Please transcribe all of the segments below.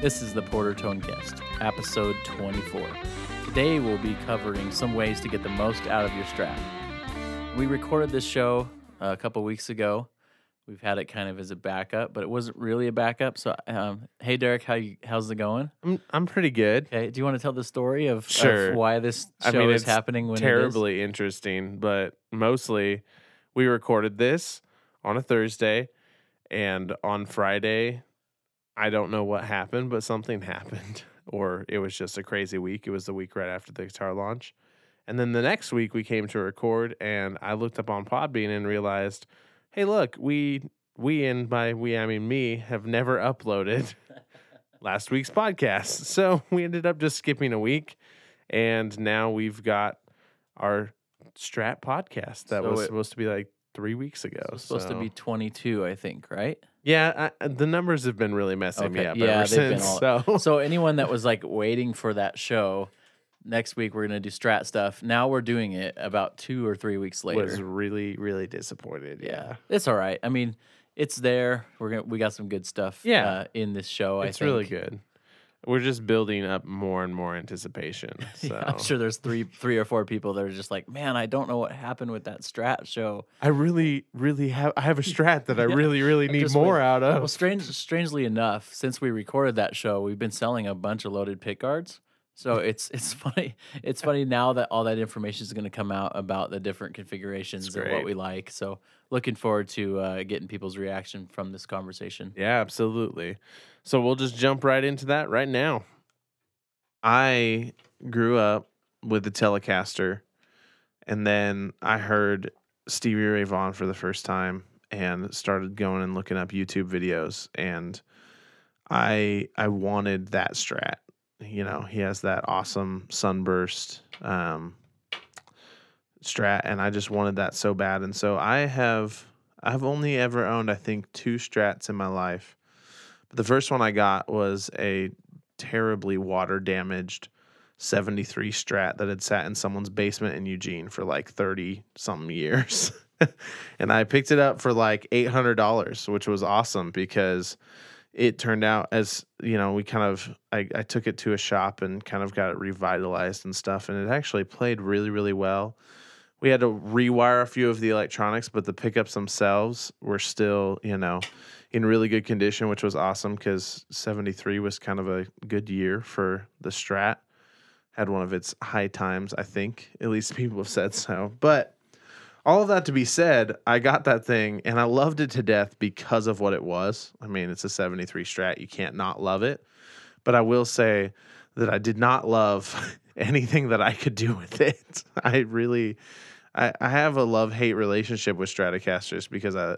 This is the Porter Tone Tonecast, episode 24. Today we'll be covering some ways to get the most out of your Strat. We recorded this show a couple weeks ago. We've had it kind of as a backup, but it wasn't really a backup. So, um, hey Derek, how you, how's it going? I'm I'm pretty good. Okay, do you want to tell the story of, of why this show I mean, is it's happening when it is? Terribly interesting, but mostly we recorded this on a Thursday, and on Friday, I don't know what happened, but something happened, or it was just a crazy week. It was the week right after the guitar launch, and then the next week we came to record, and I looked up on Podbean and realized, hey, look, we we and by we I mean me have never uploaded last week's podcast. So we ended up just skipping a week. And now we've got our Strat podcast that So was it- supposed to be like three weeks ago. It's supposed to be 22, I think, right? Yeah, I, the numbers have been really messing me up yeah, ever they've been since. all- so so anyone that was like waiting for that show, next week we're gonna do strat stuff. Now we're doing it about two or three weeks later. was really, really disappointed. yeah. it's all right. I mean, it's there. We're gonna we got some good stuff. Yeah. uh, in this show. It's I think. really good. We're just building up more and more anticipation. So Yeah, I'm sure there's three three or four people that are just like, man, I don't know what happened with that strat show. I really, really have I have a strat that I Yeah, really, really need more out of. Well, strange, strangely enough, since we recorded that show, we've been selling a bunch of loaded pick guards. So it's it's funny. It's funny now that all that information is going to come out about the different configurations and what we like. So looking forward to uh, getting people's reaction from this conversation. Yeah, absolutely. So we'll just jump right into that right now. I grew up with the Telecaster, and then I heard Stevie Ray Vaughan for the first time and started going and looking up YouTube videos and I I wanted that strat. You know, he has that awesome sunburst um strat and I just wanted that so bad and so I have I've only ever owned I think two strats in my life. But the first one I got was a terribly water damaged 73 strat that had sat in someone's basement in Eugene for like 30 something years. and I picked it up for like $800, which was awesome because it turned out as, you know, we kind of, I, I took it to a shop and kind of got it revitalized and stuff. And it actually played really, really well. We had to rewire a few of the electronics, but the pickups themselves were still, you know, in really good condition, which was awesome because 73 was kind of a good year for the Strat. Had one of its high times, I think. At least people have said so. But all of that to be said, I got that thing and I loved it to death because of what it was. I mean, it's a 73 Strat. You can't not love it. But I will say that I did not love anything that I could do with it. I really, I, I have a love hate relationship with Stratocasters because I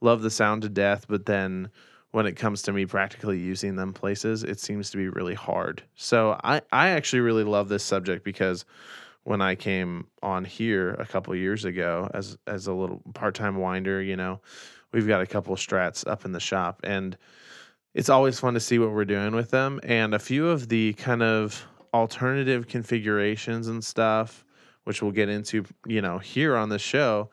love the sound to death, but then when it comes to me practically using them places, it seems to be really hard. So I, I actually really love this subject because when I came on here a couple years ago as as a little part time winder, you know, we've got a couple strats up in the shop and it's always fun to see what we're doing with them. And a few of the kind of alternative configurations and stuff, which we'll get into, you know, here on the show.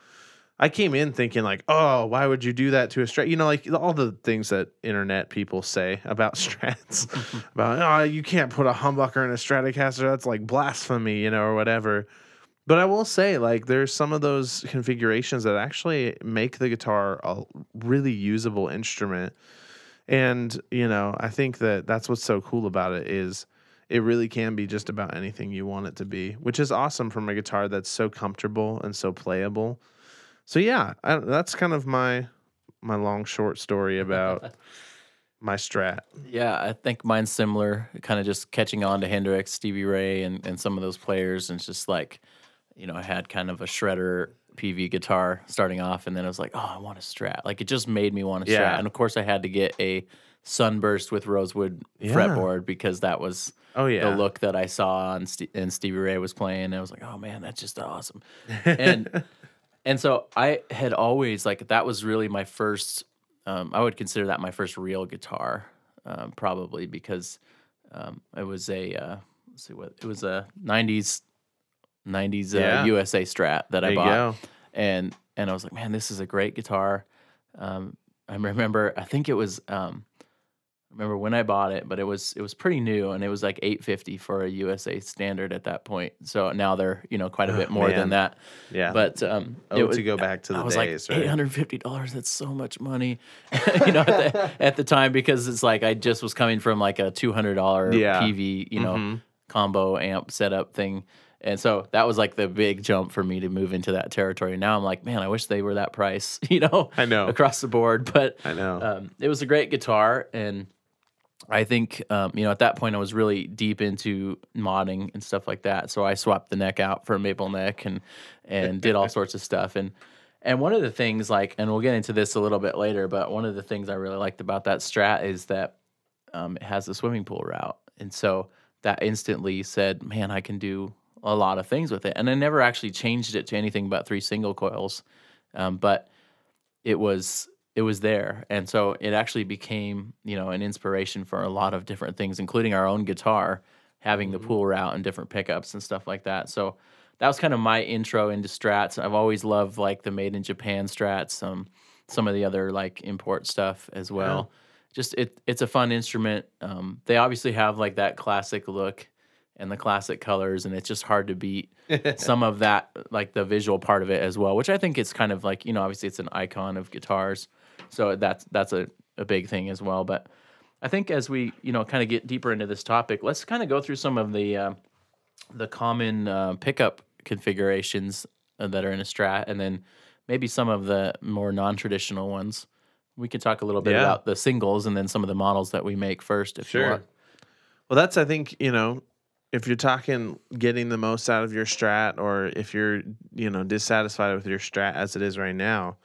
I came in thinking like, oh, why would you do that to a strat? You know, like all the things that internet people say about strats, about oh, you can't put a humbucker in a Stratocaster. That's like blasphemy, you know, or whatever. But I will say, like, there's some of those configurations that actually make the guitar a really usable instrument. And you know, I think that that's what's so cool about it is it really can be just about anything you want it to be, which is awesome from a guitar that's so comfortable and so playable. So yeah, I, that's kind of my my long short story about my strat. Yeah, I think mine's similar. Kind of just catching on to Hendrix, Stevie Ray, and, and some of those players, and it's just like, you know, I had kind of a shredder Peavey guitar starting off, and then I was like, oh, I want a Strat. Like it just made me want a Yeah. Strat, and of course I had to get a Sunburst with rosewood Yeah. fretboard because that was Oh yeah, the look that I saw on Ste and Stevie Ray was playing. And I was like, oh man, that's just awesome. And and so I had always like that was really my first. Um, I would consider that my first real guitar, um, probably because um, it was a uh, let's see what it was a '90s '90s uh, USA Strat that there I bought, and and I was like, man, this is a great guitar. Um, I remember, I think it was um, remember when I bought it, but it was it was pretty new and it was like 850 for a USA standard at that point. So now they're, you know, quite a Oh, bit more man. than that. Yeah. But um oh, it was, to go back to the I was days, like right? eight hundred fifty dollars. That's so much money, you know, at the, at the time because it's like I just was coming from like a two hundred dollar Yeah. Peavey, you know, Mhm. combo amp setup thing, and so that was like the big jump for me to move into that territory. Now I'm like, man, I wish they were that price, you know, I know. across the board. But I know. um, it was a great guitar, and I think um, you know at that point I was really deep into modding and stuff like that. So I swapped the neck out for a maple neck and and did all sorts of stuff. And and one of the things like, and we'll get into this a little bit later, but one of the things I really liked about that Strat is that um, it has a swimming pool route, and so that instantly said, man, I can do a lot of things with it. And I never actually changed it to anything but three single coils, um, but it was it was there. And so it actually became you know an inspiration for a lot of different things including our own guitar having the pool route and different pickups and stuff like that. So that was kind of my intro into strats. I've always loved like the made in japan strats um, some of the other like import stuff as well. Just it it's a fun instrument. Um, they obviously have like that classic look and the classic colors and it's just hard to beat some of that like the visual part of it as well which i think it's kind of like you know obviously it's an icon of guitars so that's that's a, a big thing as well but i think as we you know kind of get deeper into this topic let's kind of go through some of the uh, the common uh, pickup configurations uh, that are in a strat and then maybe some of the more non-traditional ones we can talk a little bit Yeah. about the singles and then some of the models that we make first if you Sure. want Well, that's I think you know, if you're talking getting the most out of your strat, or if you're you know dissatisfied with your strat as it is right now,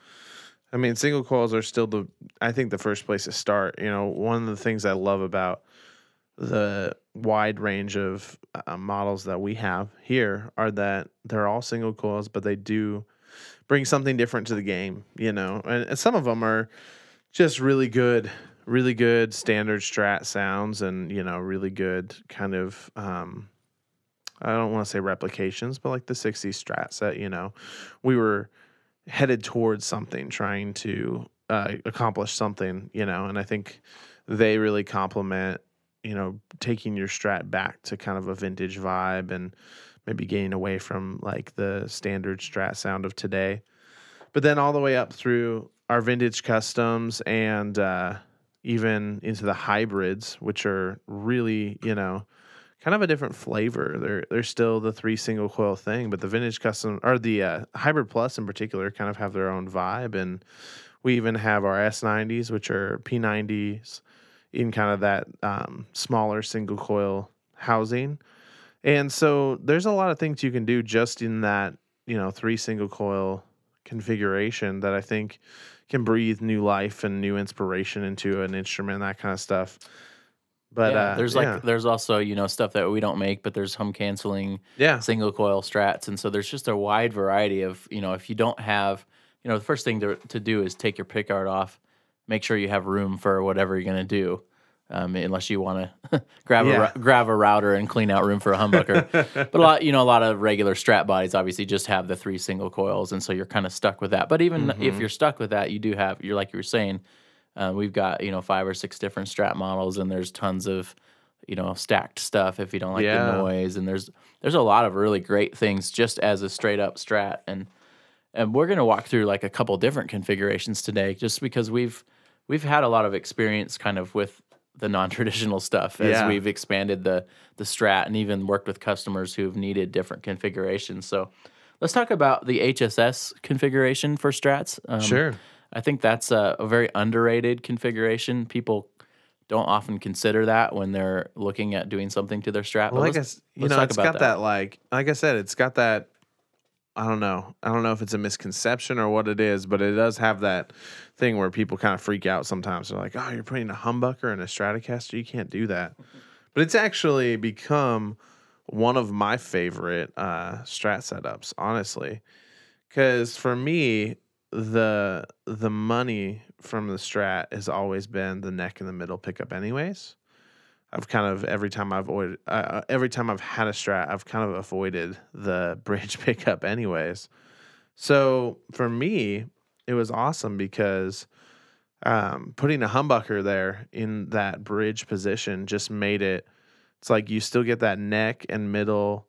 I mean, single coils are still the I think the first place to start. You know, one of the things I love about the wide range of uh, models that we have here are that they're all single coils, but they do bring something different to the game. You know, and, and some of them are just really good really good standard strat sounds and you know really good kind of um i don't want to say replications but like the 60s strat set you know we were headed towards something trying to uh, accomplish something you know and i think they really complement you know taking your strat back to kind of a vintage vibe and maybe getting away from like the standard strat sound of today. But then all the way up through our vintage customs and uh, even into the hybrids, which are really, you know, kind of a different flavor. They're they're still the three single coil thing, but the vintage custom or the uh, hybrid plus in particular kind of have their own vibe. And we even have our S90s, which are P90s in kind of that um, smaller single coil housing. And so there's a lot of things you can do just in that, you know, three single coil configuration that I think can breathe new life and new inspiration into an instrument that kind of stuff. But yeah, uh, there's like yeah. there's also you know stuff that we don't make but there's hum canceling yeah, single coil strats and so there's just a wide variety of you know if you don't have you know the first thing to, to do is take your pickguard off make sure you have room for whatever you're going to do um, unless you want to grab a Yeah. ru- grab a router and clean out room for a humbucker but a lot you know a lot of regular strat bodies obviously just have the three single coils and so you're kind of stuck with that but even Mm-hmm. if you're stuck with that you do have you're like you were saying uh, we've got you know five or six different strat models and there's tons of you know stacked stuff if you don't like Yeah. the noise and there's there's a lot of really great things just as a straight up strat and and we're going to walk through like a couple different configurations today just because we've we've had a lot of experience kind of with the non-traditional stuff as Yeah. we've expanded the the strat and even worked with customers who've needed different configurations so let's talk about the hss configuration for strats um, sure. I think that's a, a very underrated configuration. People don't often consider that when they're looking at doing something to their strat. Well, I guess you know it's got that. like like I said, it's got that. I don't know. I don't know if it's a misconception or what it is, but it does have that thing where people kind of freak out sometimes. They're like, "Oh, you're putting a humbucker in a Stratocaster? You can't do that." But it's actually become one of my favorite uh, Strat setups, honestly, because for me, the the money from the Strat has always been the neck and the middle pickup, anyways. I've kind of every time I've avoided uh, every time I've had a strat, I've kind of avoided the bridge pickup, anyways. So for me, it was awesome because um, putting a humbucker there in that bridge position just made it. It's like you still get that neck and middle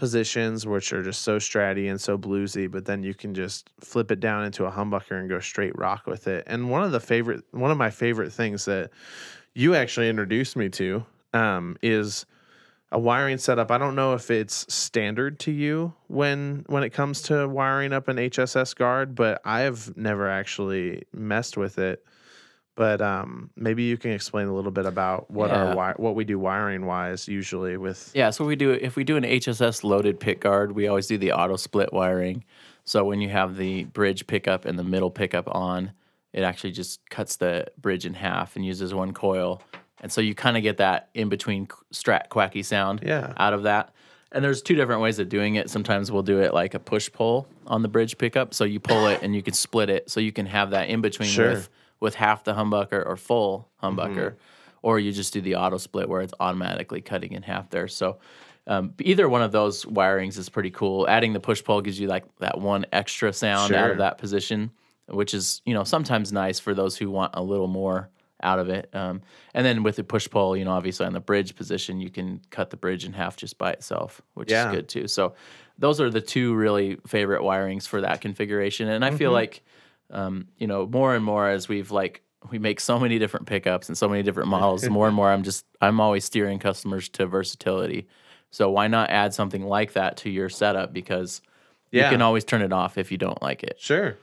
positions, which are just so stratty and so bluesy, but then you can just flip it down into a humbucker and go straight rock with it. And one of the favorite, one of my favorite things that you actually introduced me to um, is a wiring setup. I don't know if it's standard to you when when it comes to wiring up an HSS guard, but I've never actually messed with it. But um, maybe you can explain a little bit about what Yeah. our wi- what we do wiring wise usually with Yeah, so we do if we do an HSS loaded pick guard, we always do the auto split wiring. So when you have the bridge pickup and the middle pickup on, it actually just cuts the bridge in half and uses one coil. And so you kind of get that in between strat quacky sound Yeah. out of that. And there's two different ways of doing it. Sometimes we'll do it like a push pull on the bridge pickup. So you pull it and you can split it. So you can have that in between Sure. with with half the humbucker or full humbucker, or you just do the auto split where it's automatically cutting in half there. So um, either one of those wirings is pretty cool. Adding the push pull gives you like that one extra sound out of that position, which is you know sometimes nice for those who want a little more out of it. Um, and then with the push pull, you know, obviously on the bridge position, you can cut the bridge in half just by itself, which Yeah. is good too. So those are the two really favorite wirings for that configuration. And I Mm-hmm. feel like um, you know, more and more as we've like we make so many different pickups and so many different models, more and more I'm just I'm always steering customers to versatility. So why not add something like that to your setup because Yeah. you can always turn it off if you don't like it. Sure.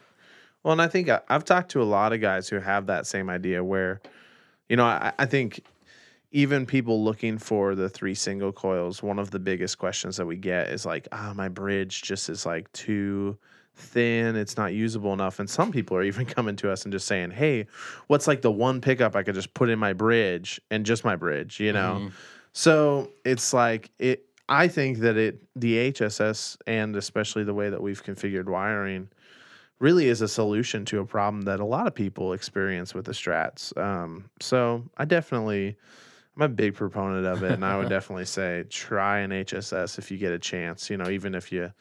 Well, and I think I, I've talked to a lot of guys who have that same idea where, you know, I, I think even people looking for the three single coils, one of the biggest questions that we get is like, ah, my bridge just is like too thin. It's not usable enough. And some people are even coming to us and just saying, hey, what's like the one pickup I could just put in my bridge and just my bridge, you know? Mhm. So it's like it. I think that it the HSS and especially the way that we've configured wiring really is a solution to a problem that a lot of people experience with the strats. Um, so I definitely I'm a big proponent of it, and I would definitely say try an HSS if you get a chance. You know, even if you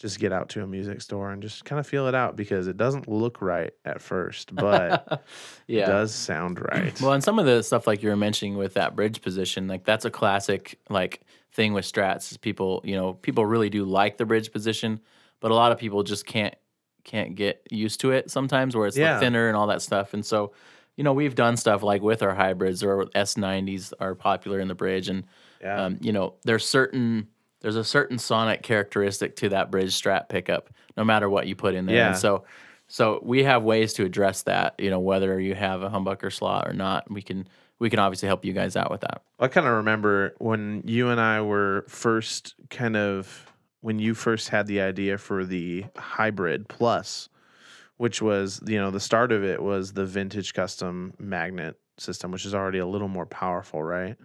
just get out to a music store and just kind of feel it out because it doesn't look right at first, but yeah. it does sound right. Well, and some of the stuff like you were mentioning with that bridge position, like that's a classic like thing with strats. Is people, you know, people really do like the bridge position, but a lot of people just can't can't get used to it sometimes, where it's Yeah. like thinner and all that stuff. And so, you know, we've done stuff like with our hybrids or S90s are popular in the bridge, and yeah, um, you know, there's certain there's a certain sonic characteristic to that bridge strat pickup, no matter what you put in there. Yeah. And so, so we have ways to address that. You know, whether you have a humbucker slot or not, we can we can obviously help you guys out with that. I kind of remember when you and I were first kind of when you first had the idea for the hybrid plus, which was you know the start of it was the vintage custom magnet system, which is already a little more powerful, right?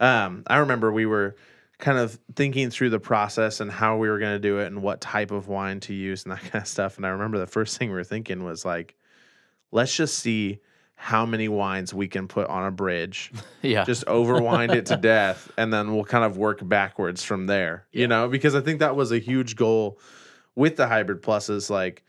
Um, I remember we were kind of thinking through the process and how we were going to do it and what type of wine to use and that kind of stuff. And I remember the first thing we were thinking was like, let's just see how many winds we can put on a bridge Yeah, just overwind it to death and then we'll kind of work backwards from there you know? Because i think that was a huge goal with the hybrid pluses like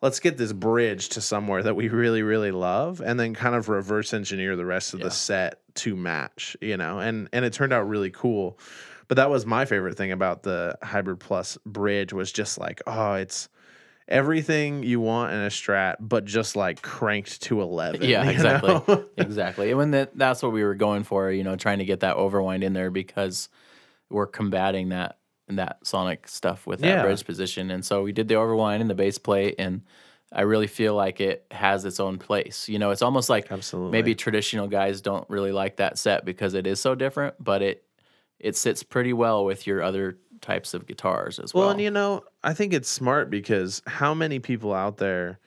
let's get this bridge to somewhere that we really really love and then kind of reverse engineer the rest of Yeah. the set to match you know? And and it turned out really cool but that was my favorite thing about the hybrid plus bridge was just like oh it's everything you want in a strat but just like cranked to 11 Yeah, exactly. exactly. And when that that's what we were going for, you know, trying to get that overwind in there because we're combating that that sonic stuff with that Yeah. bridge position. And so we did the overwind and the base plate and I really feel like it has its own place. You know, it's almost like Absolutely. maybe traditional guys don't really like that set because it is so different, but it it sits pretty well with your other types of guitars as well. Well, and you know, I think it's smart because how many people out there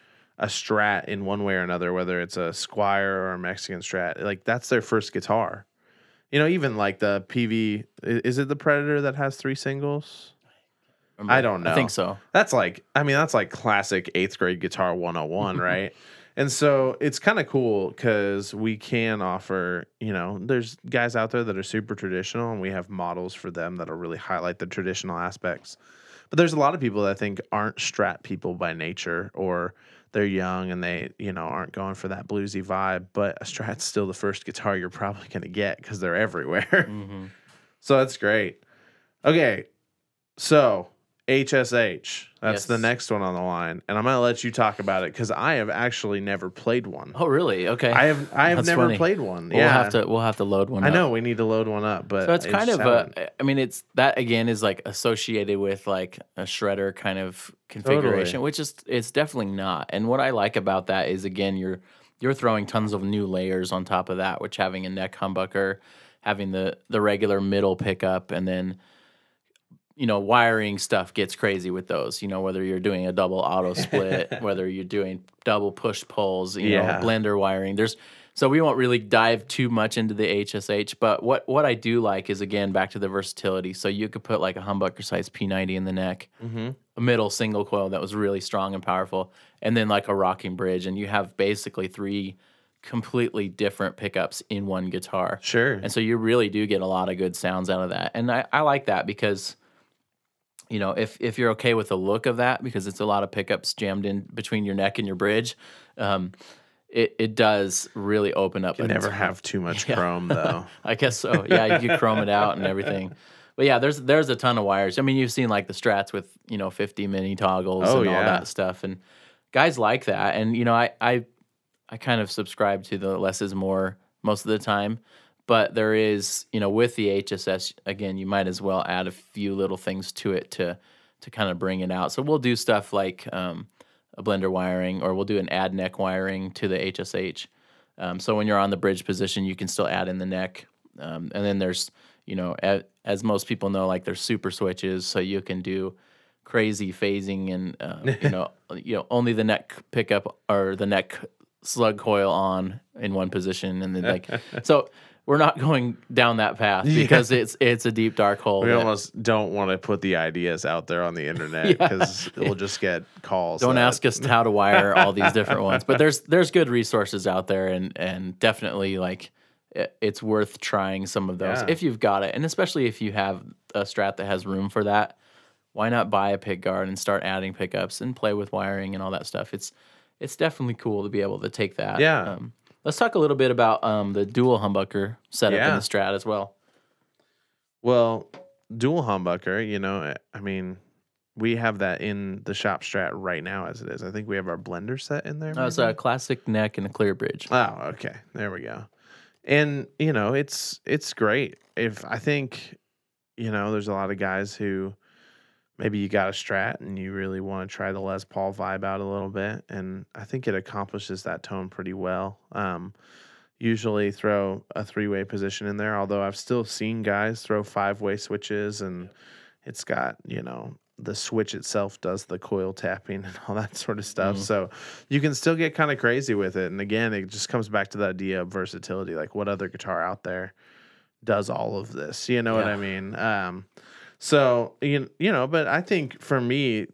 a strat in one way or another, whether it's a Squier or a Mexican strat, like that's their first guitar. You know, even like the Peavey, is it the Predator that has three singles? I don't know. I think so. That's like, I mean, that's like classic eighth grade guitar 101, right? And so it's kind of cool because we can offer, you know, there's guys out there that are super traditional and we have models for them that'll really highlight the traditional aspects. But there's a lot of people that I think aren't strat people by nature or they're young and they you know aren't going for that bluesy vibe. But a Strat's still the first guitar you're probably going to get because they're everywhere. hmm so that's great. Okay, so HSH. That's the next one on the line, and I'm gonna let you talk about it because I have actually never played one. Oh, really? Okay. I have I have That's never funny. played one. Yeah, We'll have to we'll have to load one. Up. I up. know we need to load one up, but So it's kind of uh, haven't. I mean, it's that again is like associated with like a shredder kind of configuration, which is it's definitely not. And what I like about that is again you're you're throwing tons of new layers on top of that, which having a neck humbucker, having the the regular middle pickup, and then you know wiring stuff gets crazy with those. You know whether you're doing a double auto split, whether you're doing double push pulls, you Yeah. know blender wiring. There's so we won't really dive too much into the HSH, but what what I do like is again back to the versatility. So you could put like a humbucker size P90 in the neck, Mhm. a middle single coil that was really strong and powerful, and then like a rocking bridge, and you have basically three completely different pickups in one guitar. Sure. And so you really do get a lot of good sounds out of that. And I, I like that because, you know, if if you're okay with the look of that, because it's a lot of pickups jammed in between your neck and your bridge, um, it, it does really open up. You never ton- have too much Yeah. chrome though. I guess so. Yeah, you chrome it out and everything. But yeah, there's there's a ton of wires. I mean, you've seen like the strats with you know 50 mini toggles Oh, and all that stuff, and guys like that. And you know, I I I kind of subscribe to the less is more most of the time. But there is, you know, with the HSS again, you might as well add a few little things to it to to kind of bring it out. So we'll do stuff like um, a blender wiring, or we'll do an add neck wiring to the HSH. Um, so when you're on the bridge position, you can still add in the neck. Um, and then there's, you know, a, as most people know, like there's super switches, so you can do crazy phasing and uh, you know, you know, only the neck pickup or the neck slug coil on in one position, and then like, so we're not going down that path because it's it's a deep dark hole. We that- almost don't want to put the ideas out there on the internet Yeah. because we'll just get calls. don't that- ask us how to wire all these different ones but there's there's good resources out there and and definitely like it, it's worth trying some of those Yeah. if you've got it and especially if you have a strat that has room for that why not buy a pick guard and start adding pickups and play with wiring and all that stuff it's it's definitely cool to be able to take that Yeah. um, let's talk a little bit about um, the dual humbucker setup in the strat as well Well, dual humbucker, you know, I- I mean, we have that in the shop strat right now as it is. I think we have our blender set in there. uh, it's a classic neck and a clear bridge Oh, okay. There we go. And you know, it's it's great. If I think, you know, there's a lot of guys who maybe you got a strat and you really want to try the Les Paul vibe out a little bit, and I think it accomplishes that tone pretty well. Um, usually throw a three way position in there, although I've still seen guys throw five way switches and it's got, you know, the switch itself does the coil tapping and all that sort of stuff. Mhm. So you can still get kind of crazy with it. And again, it just comes back to the idea of versatility. Like what other guitar out there does all of this? You know what I mean? Um, so you you know, but I think for me,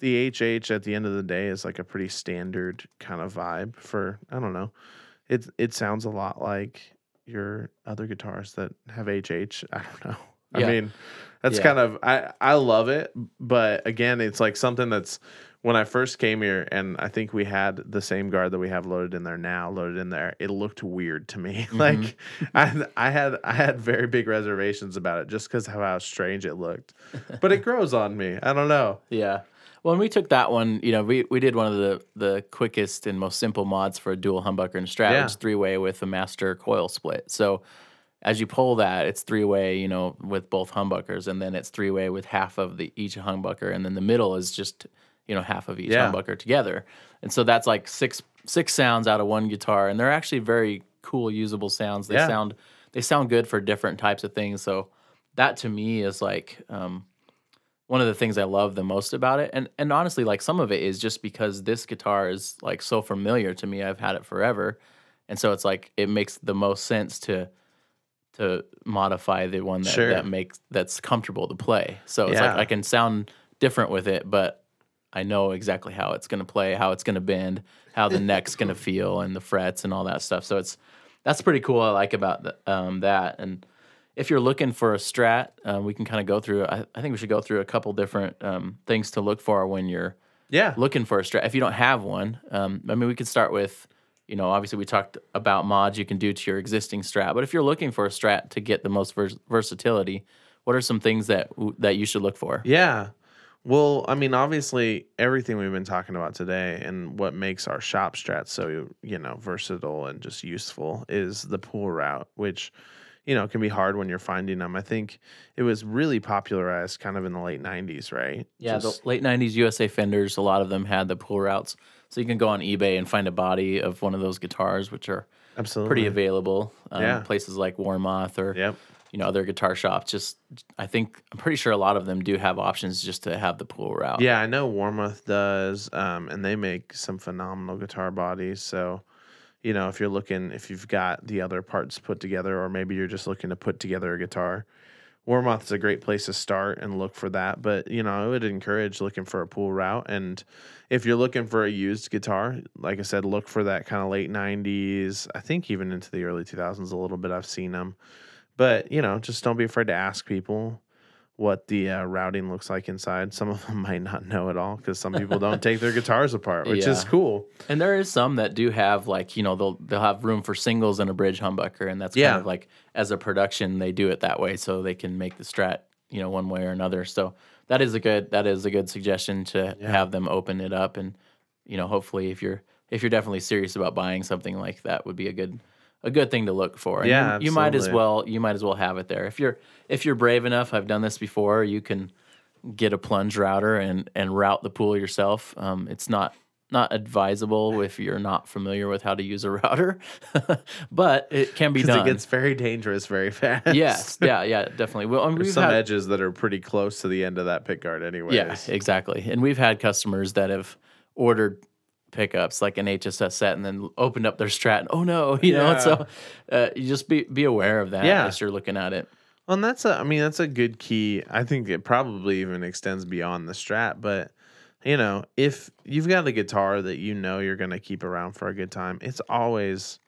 the HH at the end of the day is like a pretty standard kind of vibe for I don't know. It it sounds a lot like your other guitars that have HH. I don't know. Yeah. I mean, that's Yeah. kind of I I love it, but again, it's like something that's when I first came here, and I think we had the same guard that we have loaded in there now, loaded in there. It looked weird to me. Mm-hmm. like I I had I had very big reservations about it just because of how strange it looked. But it grows on me. I don't know. Yeah. Well, when we took that one, you know, we, we did one of the, the quickest and most simple mods for a dual humbucker and strat, Yeah. is three way with a master coil split. So as you pull that, it's three way, you know, with both humbuckers, and then it's three way with half of the each humbucker, and then the middle is just, you know, half of each Yeah. humbucker together. And so that's like six six sounds out of one guitar, and they're actually very cool, usable sounds. They Yeah. sound they sound good for different types of things. So that to me is like um, one of the things I love the most about it. And and honestly, like some of it is just because this guitar is like so familiar to me. I've had it forever. And so it's like it makes the most sense to to modify the one that, Sure. that makes that's comfortable to play. So it's Yeah. like I can sound different with it, but I know exactly how it's gonna play, how it's gonna bend, how the neck's gonna feel, and the frets and all that stuff. So it's that's pretty cool. I like about the, um, that. And if you're looking for a strat, uh, we can kind of go through. I, I think we should go through a couple different um, things to look for when you're Yeah. looking for a strat. If you don't have one, um, I mean, we could start with, you know, obviously we talked about mods you can do to your existing strat, but if you're looking for a strat to get the most vers- versatility, what are some things that that you should look for? Yeah. Well, I mean, obviously, everything we've been talking about today and what makes our shop strat so, you know, versatile and just useful is the pool route, which, you know, can be hard when you're finding them. I think it was really popularized kind of in the late 90s, right? Yeah, Just- the late '90s USA Fenders, a lot of them had the pool routes, so you can go on eBay and find a body of one of those guitars, which are absolutely. pretty available. Um, Yeah. Places like Warmoth or Yep. You know other guitar shops. Just I think I'm pretty sure a lot of them do have options just to have the pool route. Yeah, I know Warmoth does, um, and they make some phenomenal guitar bodies. So, you know, if you're looking, if you've got the other parts put together, or maybe you're just looking to put together a guitar, Warmoth is a great place to start and look for that. But you know, I would encourage looking for a pool route, and if you're looking for a used guitar, like I said, look for that kind of late '90s. I think even into the early 2000s a little bit. I've seen them, but you know, just don't be afraid to ask people what the uh, routing looks like inside. Some of them might not know at all because some people don't take their guitars apart, which is cool. And there is some that do have like you know they'll they'll have room for singles and a bridge humbucker, and that's Yeah. kind of like as a production they do it that way so they can make the strat you know one way or another. So that is a good that is a good suggestion to Yeah. have them open it up, and you know hopefully if you're if you're definitely serious about buying something like that would be a good a good thing to look for. And Yeah, you, you might as well you might as well have it there if you're if you're brave enough. I've done this before. You can get a plunge router and and route the pool yourself. Um, it's not not advisable if you're not familiar with how to use a router, but it can be done. it gets very dangerous very fast. yes, yeah, yeah, definitely. Well, There's we've some had, edges that are pretty close to the end of that pick guard, anyway. yeah, exactly. And we've had customers that have ordered pickups like an HSS set and then opened up their strat and oh no, you know. So uh, you just be be aware of that Yeah. as you're looking at it. Well, and that's a, I mean, that's a good key. I think it probably even extends beyond the strat, but you know, if you've got a guitar that you know you're going to keep around for a good time, it's always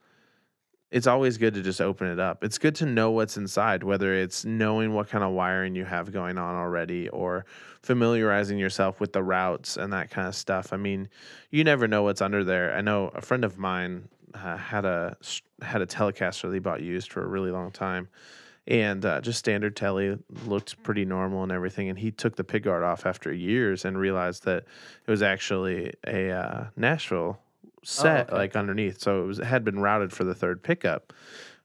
it's always good to just open it up. It's good to know what's inside, whether it's knowing what kind of wiring you have going on already or familiarizing yourself with the routes and that kind of stuff. I mean, you never know what's under there. I know a friend of mine uh, had a had a Telecaster he bought used for a really long time and uh, just standard telly looked pretty normal and everything. And he took the pick guard off after years and realized that it was actually a uh, Nashville Oh, set okay. like underneath. So it was it had been routed for the third pickup,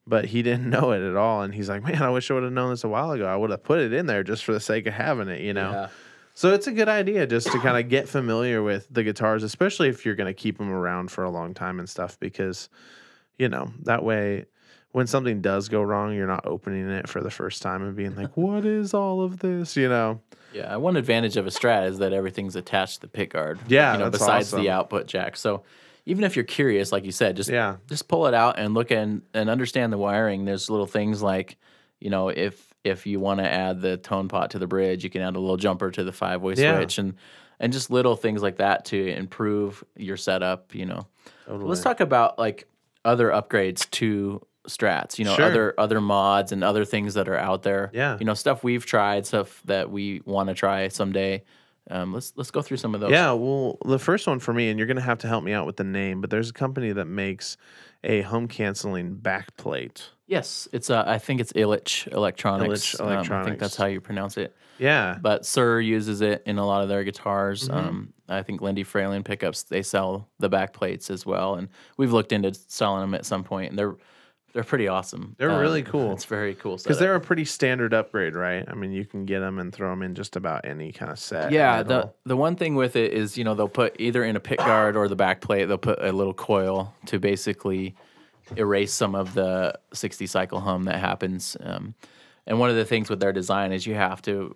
but he didn't know it at all. And he's like, "Man, I wish I would have known this a while ago. I would have put it in there just for the sake of having it, you know." Yeah. So it's a good idea just to kind of get familiar with the guitars, especially if you're going to keep them around for a long time and stuff, because you know that way when something does go wrong, you're not opening it for the first time and being like, "What is all of this?" You know? Yeah, one advantage of a Strat is that everything's attached to the pickguard. Yeah, you know, besides awesome. the output jack. So even if you're curious, like you said, just Yeah. just pull it out and look and and understand the wiring. There's little things like, you know, if if you want to add the tone pot to the bridge, you can add a little jumper to the five way Yeah. switch and and just little things like that to improve your setup. You know, let's talk about like other upgrades to strats you know Sure. other other mods and other things that are out there Yeah. you know stuff we've tried stuff that we want to try someday um, let's let's go through some of those Yeah, well, the first one for me, and you're going to have to help me out with the name, but there's a company that makes a hum canceling backplate. yes it's uh, i think it's Illitch electronics, Illitch Um, i think that's how you pronounce it Yeah. but Suhr uses it in a lot of their guitars. Mm-hmm. Um, I think Lindy Fralin pickups they sell the back plates as well, and we've looked into selling them at some point, and they're they're pretty awesome. They're really cool. It's very cool Because they're a pretty standard upgrade, right? I mean, you can get them and throw them in just about any kind of set. Yeah, the the one thing with it is you know they'll put either in a pick guard or the back plate they'll put a little coil to basically erase some of the 60 cycle hum that happens. Um, and one of the things with their design is you have to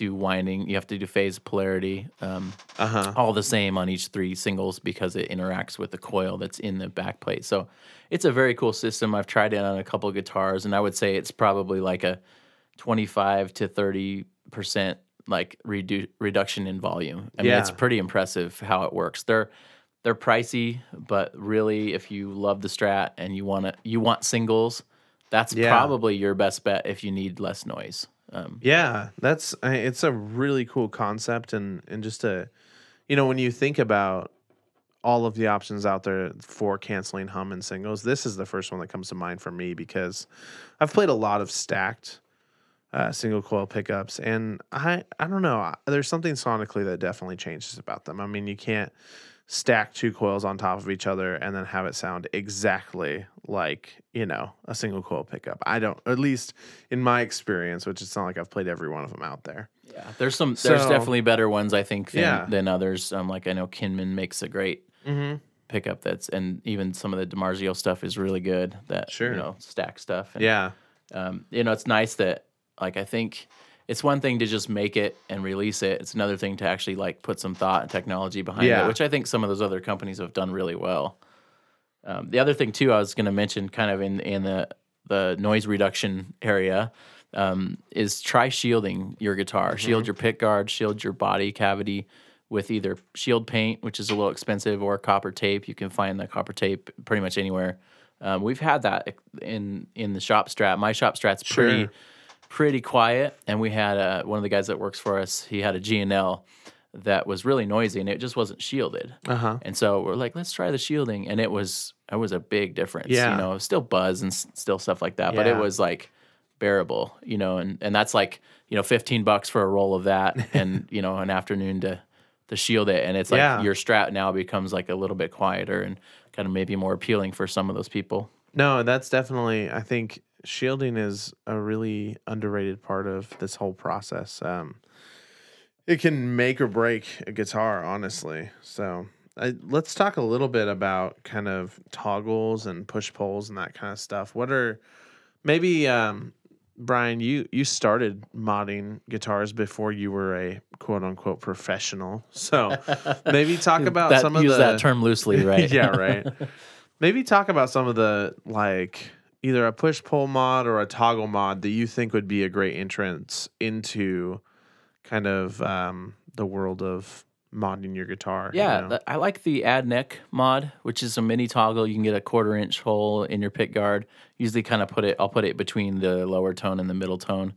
do winding, you have to do phase polarity, um, Uh-huh. all the same on each three singles because it interacts with the coil that's in the back plate. So it's a very cool system. I've tried it on a couple guitars, and I would say it's probably like a 25 to 30 percent like redu- reduction in volume. I mean, it's pretty impressive how it works. They're they're pricey, but really, if you love the Strat and you want to you want singles, that's Yeah. probably your best bet if you need less noise. Um, Yeah, that's it's a really cool concept and and just a you know, when you think about all of the options out there for canceling hum and singles, this is the first one that comes to mind for me because I've played a lot of stacked uh, single coil pickups, and I I don't know. There's something sonically that definitely changes about them. I mean, you can't stack two coils on top of each other and then have it sound exactly like you know a single coil pickup. I don't, at least in my experience, which it's not like I've played every one of them out there. Yeah, there's some. there's definitely better ones I think than, Yeah. than others. Um, like I know Kinman makes a great Mm-hmm. pickup. That's and even some of the DiMarzio stuff is really good. That Sure. you know stack stuff. And, Yeah, um, you know, it's nice that like I think it's one thing to just make it and release it. It's another thing to actually like put some thought and technology behind Yeah. it, which I think some of those other companies have done really well. Um, the other thing too, I was going to mention, kind of in in the the noise reduction area, um, is try shielding your guitar. Shield your pick guard, shield your body cavity with either shield paint, which is a little expensive, or copper tape. You can find the copper tape pretty much anywhere. Um, we've had that in in the shop strat. My shop strat's pretty Sure. Pretty quiet, and we had uh, one of the guys that works for us. He had a G&L that was really noisy, and it just wasn't shielded. uh huh. And so we're like, let's try the shielding, and it was it was a big difference. Yeah. you know, still buzz and s- still stuff like that, but it Yeah. was like bearable. You know, and and that's like you know, fifteen bucks for a roll of that, and you know, an afternoon to to shield it, and it's like Yeah. your strat now becomes like a little bit quieter and kind of maybe more appealing for some of those people. No, that's definitely. I think shielding is a really underrated part of this whole process. Um, it can make or break a guitar, honestly. So I, let's talk a little bit about kind of toggles and push pulls and that kind of stuff. What are maybe um, Brian? You you started modding guitars before you were a quote unquote professional. So maybe talk about that, some of use the that term loosely, right? yeah, right. Maybe talk about some of the like either a push pull mod or a toggle mod that you think would be a great entrance into kind of um, the world of modding your guitar. you Yeah, know? I like the add neck mod, which is a mini toggle. You can get a quarter inch hole in your pick guard. Usually, kind of put it. I'll put it between the lower tone and the middle tone,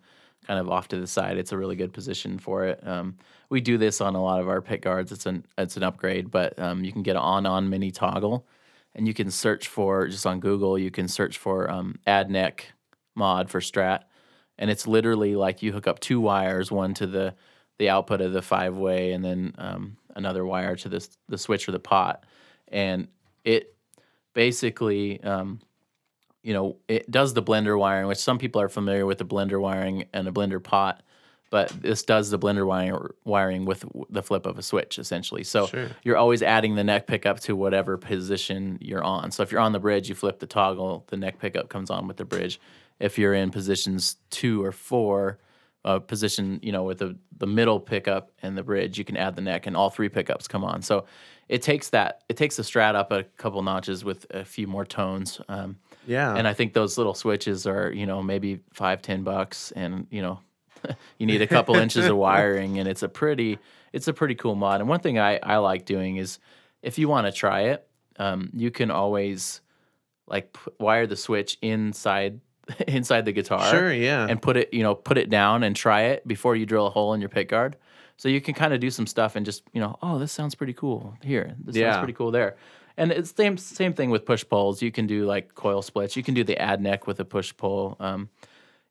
kind of off to the side. It's a really good position for it. Um, we do this on a lot of our pick guards. It's an it's an upgrade, but um, you can get an on on mini toggle, and you can search for just on Google. You can search for um, add neck mod for Strat, and it's literally like you hook up two wires, one to the the output of the five way, and then um, another wire to this the switch or the pot, and it basically. Um, you know, it does the blender wiring, which some people are familiar with the blender wiring and a blender pot, but this does the blender wire, wiring with the flip of a switch, essentially. So Sure. you're always adding the neck pickup to whatever position you're on. So if you're on the bridge, you flip the toggle, the neck pickup comes on with the bridge. If you're in positions two or four, uh, position, you know, with the, the middle pickup and the bridge, you can add the neck, and all three pickups come on. So it takes that, it takes the strat up a couple notches with a few more tones. Um, yeah. and I think those little switches are, you know, maybe five, ten bucks, and you know, you need a couple inches of wiring, and it's a pretty, it's a pretty cool mod. And one thing I I like doing is, if you want to try it, um, you can always like p- wire the switch inside inside the guitar, Sure, yeah. and put it, you know, put it down and try it before you drill a hole in your pick guard. So you can kind of do some stuff and just, you know, oh, this sounds pretty cool here. This Yeah. sounds pretty cool there. And it's same same thing with push pulls. You can do like coil splits. You can do the add neck with a push pull. Um,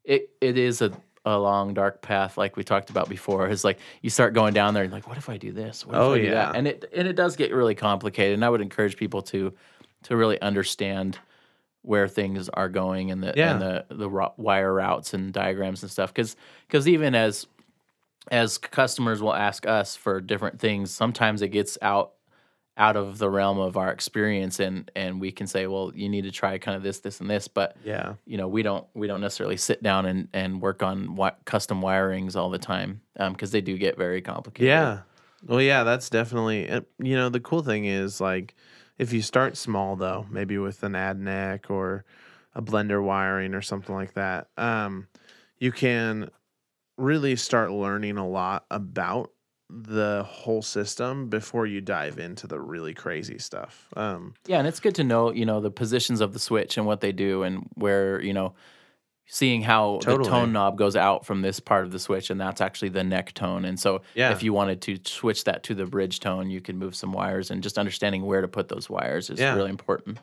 it it is a, a long dark path like we talked about before. is like you start going down there, and, like, what if I do this? What if Oh, I do yeah. that? And it and it does get really complicated. And I would encourage people to to really understand where things are going and the Yeah. and the the wire routes and diagrams and stuff because because even as as customers will ask us for different things sometimes it gets out out of the realm of our experience and and we can say well you need to try kind of this this and this but yeah. you know we don't we don't necessarily sit down and and work on wi- custom wirings all the time because they do get very complicated Yeah. Well, yeah, that's definitely. uh, You know, the cool thing is like if you start small though, maybe with an add neck or a blender wiring or something like that, um, you can really start learning a lot about the whole system before you dive into the really crazy stuff. Um, Yeah, and it's good to know, you know, the positions of the switch and what they do and where, you know, seeing how Totally. the tone knob goes out from this part of the switch, and that's actually the neck tone. And so, Yeah. if you wanted to switch that to the bridge tone, you can move some wires, and just understanding where to put those wires is Yeah. really important.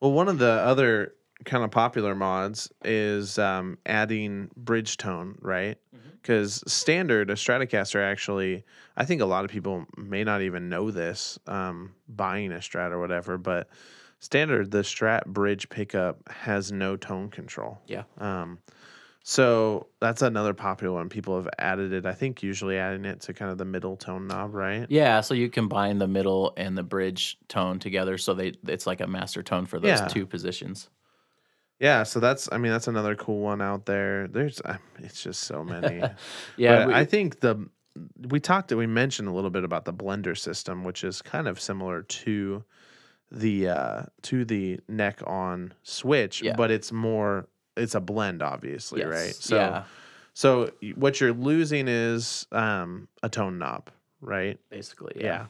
Well, one of the other kind of popular mods is um, adding bridge tone, right? Because standard, a Stratocaster actually, I think a lot of people may not even know this um, buying a Strat or whatever, but standard, the Strat bridge pickup has no tone control. Yeah. Um, so that's another popular one. People have added it. I think usually adding it to kind of the middle tone knob, right? Yeah, so you combine the middle and the bridge tone together, so they it's like a master tone for those Yeah. two positions. Yeah. So that's, I mean, that's another cool one out there. There's, it's just so many. Yeah, we- I think the we talked we mentioned a little bit about the blender system, which is kind of similar to the uh to the neck on switch, Yeah. but it's more it's a blend obviously, right? So yeah, so what you're losing is um a tone knob, right? basically, Yeah. yeah.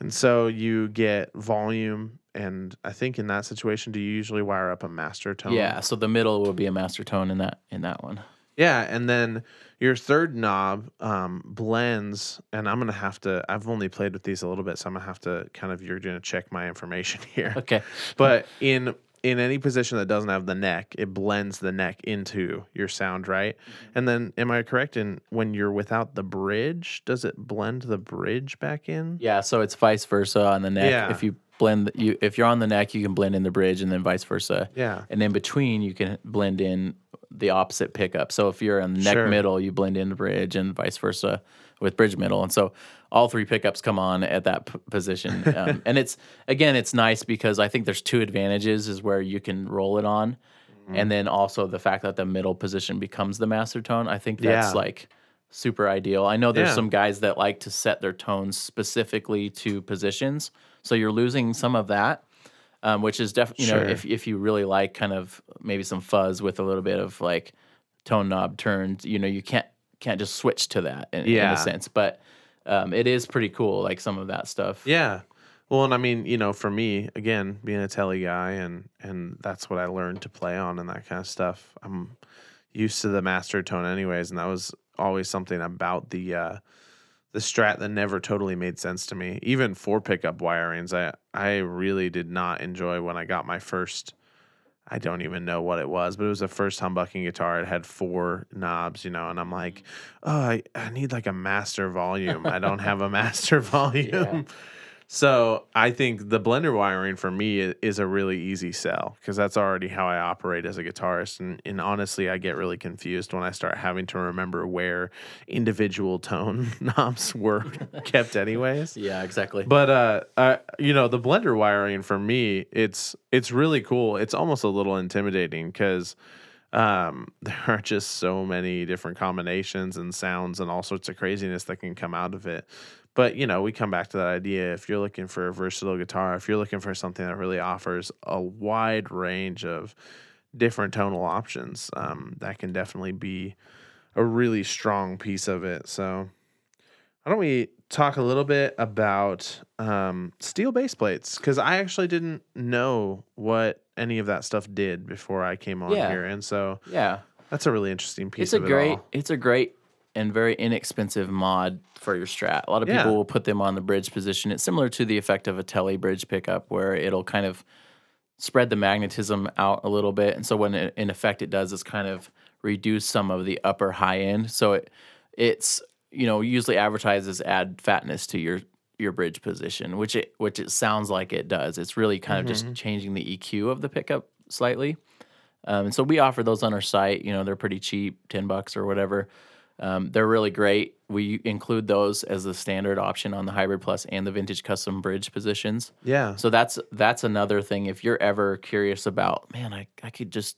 And so you get volume and I think in that situation do you usually wire up a master tone? Yeah, so the middle will be a master tone in that in that one. Yeah, and then your third knob um, blends, and I'm gonna have to. I've only played with these a little bit, so I'm gonna have to kind of. You're gonna check my information here, Okay. but in in any position that doesn't have the neck, it blends the neck into your sound, right? Mm-hmm. And then, am I correct in when you're without the bridge, does it blend the bridge back in? Yeah, so it's vice versa on the neck. Yeah. If you blend you if you're on the neck, you can blend in the bridge and then vice versa. Yeah. And in between you can blend in the opposite pickup. So if you're on the neck Sure. middle, you blend in the bridge and vice versa with bridge middle. And so all three pickups come on at that p- position. Um, and it's again, it's nice because I think there's two advantages is where you can roll it on. Mm-hmm. And then also the fact that the middle position becomes the master tone. I think that's Yeah. like super ideal. I know there's Yeah. some guys that like to set their tones specifically to positions. So you're losing some of that. Um, which is definitely you know Sure. if if you really like kind of maybe some fuzz with a little bit of like tone knob turned, you know you can't can't just switch to that in, in a sense. But um, it is pretty cool, like some of that stuff. Yeah. Well, and I mean, you know, for me, again, being a tele guy and and that's what I learned to play on and that kind of stuff. I'm used to the master tone anyways, and that was always something about the uh the strat that never totally made sense to me. Even for pickup wirings, I I really did not enjoy when I got my first I don't even know what it was, but it was the first humbucking guitar. It had four knobs, you know, and I'm like, mm. oh, I, I need like a master volume. I don't have a master volume. So I think the blender wiring for me is a really easy sell because that's already how I operate as a guitarist. And, and honestly, I get really confused when I start having to remember where individual tone knobs were kept, anyways. Yeah, exactly. But uh, uh, you know, the blender wiring for me, it's it's really cool. It's almost a little intimidating because um, there are just so many different combinations and sounds and all sorts of craziness that can come out of it. But you know, we come back to that idea. If you're looking for a versatile guitar, if you're looking for something that really offers a wide range of different tonal options, um, that can definitely be a really strong piece of it. So why don't we talk a little bit about um, steel base plates? Because I actually didn't know what any of that stuff did before I came on Yeah. here, and so yeah, that's a really interesting piece. it's a of it great all. it's a great and very inexpensive mod for your strat. A lot of Yeah. people will put them on the bridge position. It's similar to the effect of a tele bridge pickup where it'll kind of spread the magnetism out a little bit. And so when it, in effect it does is kind of reduce some of the upper high end. So it it's you know usually advertises add fatness to your your bridge position, which it which it sounds like it does. It's really kind of just changing the EQ of the pickup slightly. Um, and so we offer those on our site. You know, they're pretty cheap, ten bucks or whatever. Um, they're really great. We include those as the standard option on the Hybrid Plus and the Vintage Custom Bridge positions. Yeah, So that's that's another thing. If you're ever curious about, man, I, I could just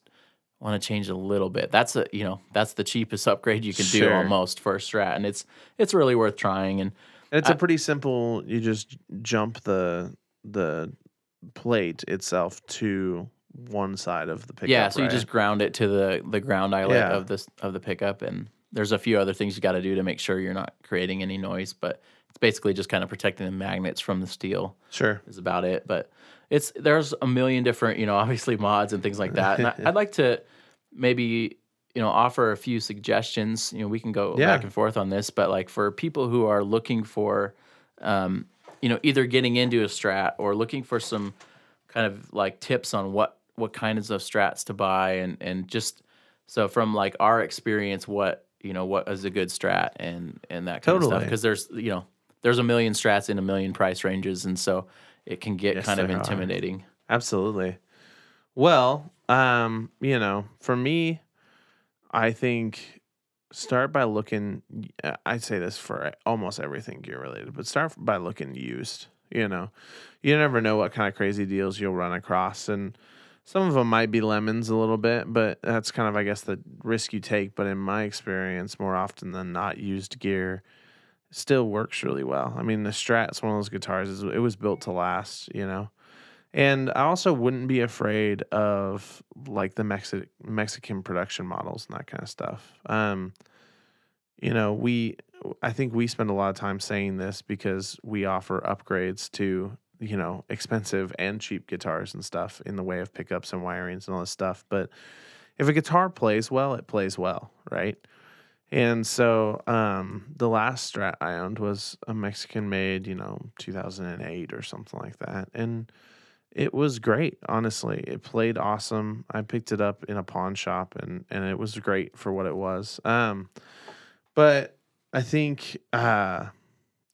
want to change a little bit. That's a you know that's the cheapest upgrade you can do almost for a Strat, and it's it's really worth trying. And And it's a pretty simple. You just jump the the plate itself to one side of the pickup. yeah, so you right? just ground it to the the ground eyelet Yeah. of this of the pickup, and there's a few other things you got to do to make sure you're not creating any noise, but it's basically just kind of protecting the magnets from the steel. sure. is about it. But it's there's a million different, you know, obviously mods and things like that. And I, I'd like to maybe you know offer a few suggestions. You know, we can go Yeah. back and forth on this, but like for people who are looking for, um, you know, either getting into a strat or looking for some kind of like tips on what what kinds of strats to buy and and just so from like our experience, what you know, what is a good strat and and that kind of stuff Totally. because there's you know there's a million strats in a million price ranges, and so it can get Yes, kind of there are. intimidating. Absolutely. Well, um, you know, for me, I think start by looking. uh, I'd say this for almost everything gear related, but start by looking used. You know, you never know what kind of crazy deals you'll run across, and some of them might be lemons a little bit, but that's kind of, I guess, the risk you take. But in my experience, more often than not, used gear still works really well. I mean, the Strat's one of those guitars. It was built to last. You know. And I also wouldn't be afraid of like the Mexi- Mexican production models and that kind of stuff. Um, you know, we I think we spend a lot of time saying this because we offer upgrades to you know expensive and cheap guitars and stuff in the way of pickups and wirings and all this stuff. But if a guitar plays well, it plays well, right? And so um, the last Strat I owned was a Mexican made, you know, 2008 or something like that, and it was great honestly. It played awesome. I picked it up in a pawn shop and and it was great for what it was. Um but i think uh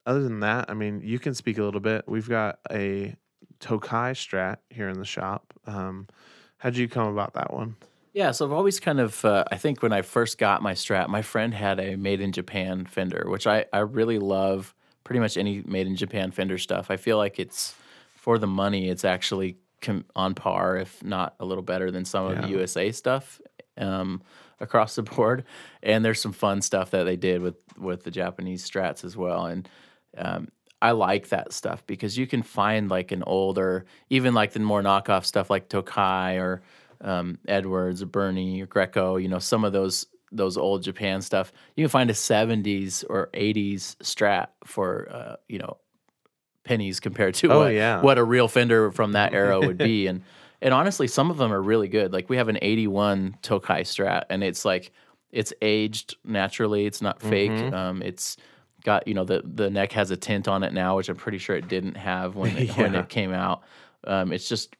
other than that i mean you can speak a little bit. We've got a tokai strat here in the shop. Um how'd you come about that one? Yeah, so I've always kind of, uh, I think when I first got my Strat, my friend had a made in Japan Fender, which I, I really love pretty much any made in Japan Fender stuff. I feel like it's, for the money, it's actually com- on par, if not a little better than some of the USA stuff um, across the board. And there's some fun stuff that they did with, with the Japanese Strats as well. And um, I like that stuff because you can find like an older, even like the more knockoff stuff like Tokai or um, Edwards or Burny or Greco, you know, some of those those old Japan stuff. You can find a 70s or 80s Strat for uh, you know pennies compared to Oh, what, yeah. what a real Fender from that era would be. And and honestly, some of them are really good. Like we have an 81 Tokai Strat, and it's like it's aged naturally. It's not fake. Mm-hmm. Um, it's got you know the the neck has a tint on it now, which I'm pretty sure it didn't have when it, when it came out. Um, it's just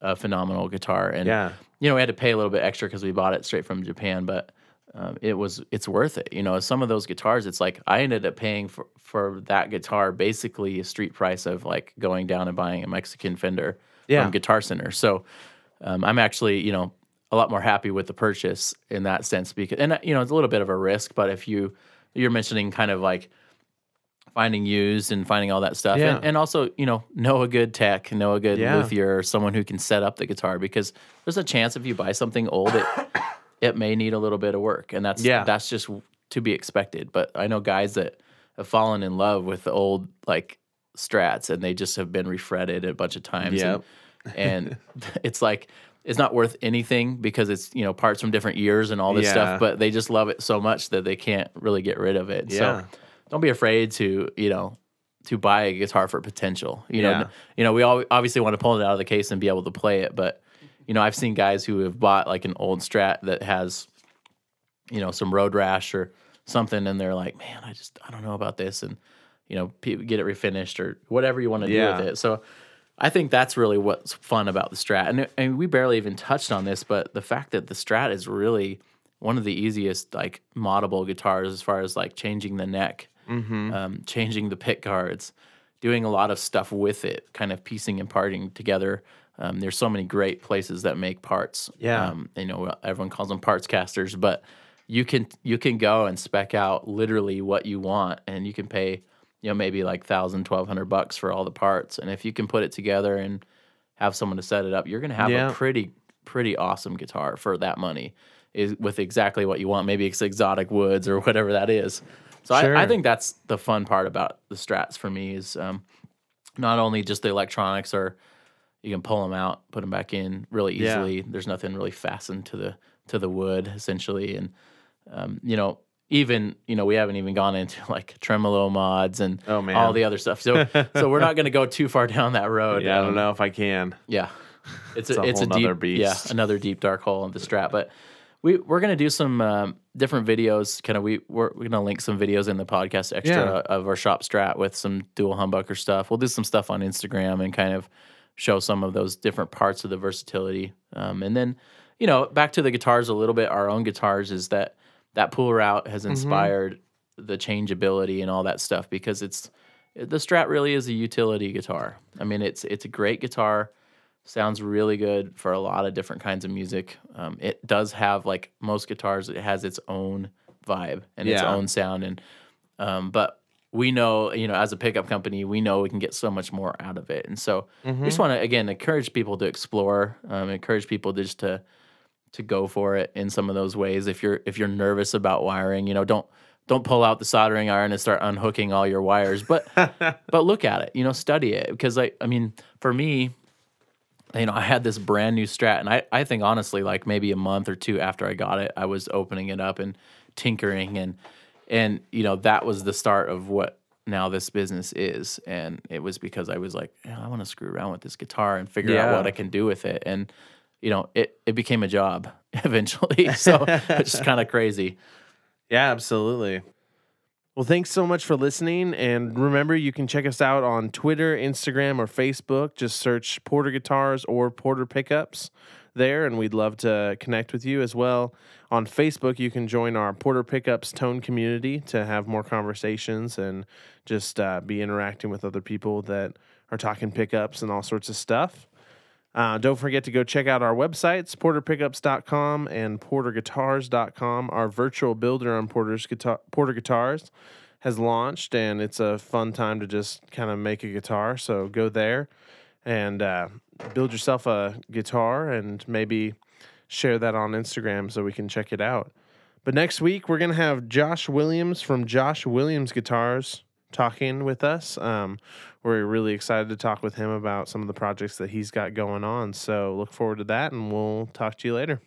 a phenomenal guitar, and yeah you know we had to pay a little bit extra because we bought it straight from Japan, but um, it was it's worth it. You know, some of those guitars, it's like I ended up paying for for that guitar basically a street price of like going down and buying a Mexican Fender Yeah. from Guitar Center. So um, I'm actually you know a lot more happy with the purchase in that sense because and uh, you know it's a little bit of a risk, but if you you're mentioning kind of like finding used and finding all that stuff Yeah. and, and also you know know a good tech know a good Yeah. luthier someone who can set up the guitar because there's a chance if you buy something old it it may need a little bit of work and that's Yeah. that's just to be expected but i know guys that have fallen in love with the old like strats and they just have been refretted a bunch of times Yep. and, and it's like it's not worth anything because it's you know parts from different years and all this Yeah. stuff but they just love it so much that they can't really get rid of it Yeah. so don't be afraid to you know to buy a guitar for potential you know you know we all obviously want to pull it out of the case and be able to play it but you know i've seen guys who have bought like an old strat that has you know some road rash or something and they're like man i just i don't know about this and you know get it refinished or whatever you want to Yeah. do with it so i think that's really what's fun about the strat and, and we barely even touched on this but the fact that the strat is really one of the easiest like moddable guitars as far as like changing the neck Mm-hmm. um, changing the pick guards, doing a lot of stuff with it, kind of piecing and parting together. Um, there's so many great places that make parts. Yeah. um, you know everyone calls them parts casters, but you can you can go and spec out literally what you want, and you can pay you know maybe like thousand, twelve hundred bucks for all the parts, and if you can put it together and have someone to set it up, you're gonna have Yeah. a pretty pretty awesome guitar for that money. Is with exactly what you want. Maybe it's exotic woods or whatever that is. So Sure. I, I think that's the fun part about the strats for me is um, not only just the electronics or you can pull them out, put them back in really Yeah. easily. There's nothing really fastened to the to the wood essentially, and um, you know even you know we haven't even gone into like tremolo mods and Oh, man. all the other stuff. So so we're not going to go too far down that road. yeah i Um, don't know if i can yeah, it's, It's a a it's a deep nother yeah another deep dark hole in the strat. But we we're gonna do some um, different videos. Kind of we we're, we're gonna link some videos in the podcast extra Yeah. of our shop strat with some dual humbucker stuff. We'll do some stuff on Instagram and kind of show some of those different parts of the versatility. Um, and then you know back to the guitars a little bit. Our own guitars is that that pool route has inspired the changeability and all that stuff because it's the Strat really is a utility guitar. I mean, it's it's a great guitar, sounds really good for a lot of different kinds of music. Um, it does have like most guitars, it has its own vibe and its own sound, and um, but we know, you know, as a pickup company, we know we can get so much more out of it, and so we just want to again encourage people to explore, um, encourage people just to to go for it in some of those ways. If you're if you're nervous about wiring, you know, don't don't pull out the soldering iron and start unhooking all your wires, but but look at it, you know, study it. Because I I mean, for me, you know, I had this brand new Strat, and I I think honestly, like maybe a month or two after I got it, I was opening it up and tinkering and and you know that was the start of what now this business is and it was because i was like yeah, i want to screw around with this guitar and figure out what i can do with it and you know it it became a job eventually so it's just kind of crazy Yeah, absolutely. Well, thanks so much for listening. And remember, you can check us out on Twitter, Instagram, or Facebook. Just search Porter Guitars or Porter Pickups there, and we'd love to connect with you as well. On Facebook, you can join our Porter Pickups Tone community to have more conversations and just uh, be interacting with other people that are talking pickups and all sorts of stuff. Uh, don't forget to go check out our websites, porterpickups.com and porterguitars.com. Our virtual builder on Porter's guitar, Porter Guitars has launched, and it's a fun time to just kind of make a guitar. So go there and uh, build yourself a guitar and maybe share that on Instagram so we can check it out. But next week, we're going to have Josh Williams from Josh Williams Guitars talking with us. Um, we're really excited to talk with him about some of the projects that he's got going on. So look forward to that, and we'll talk to you later.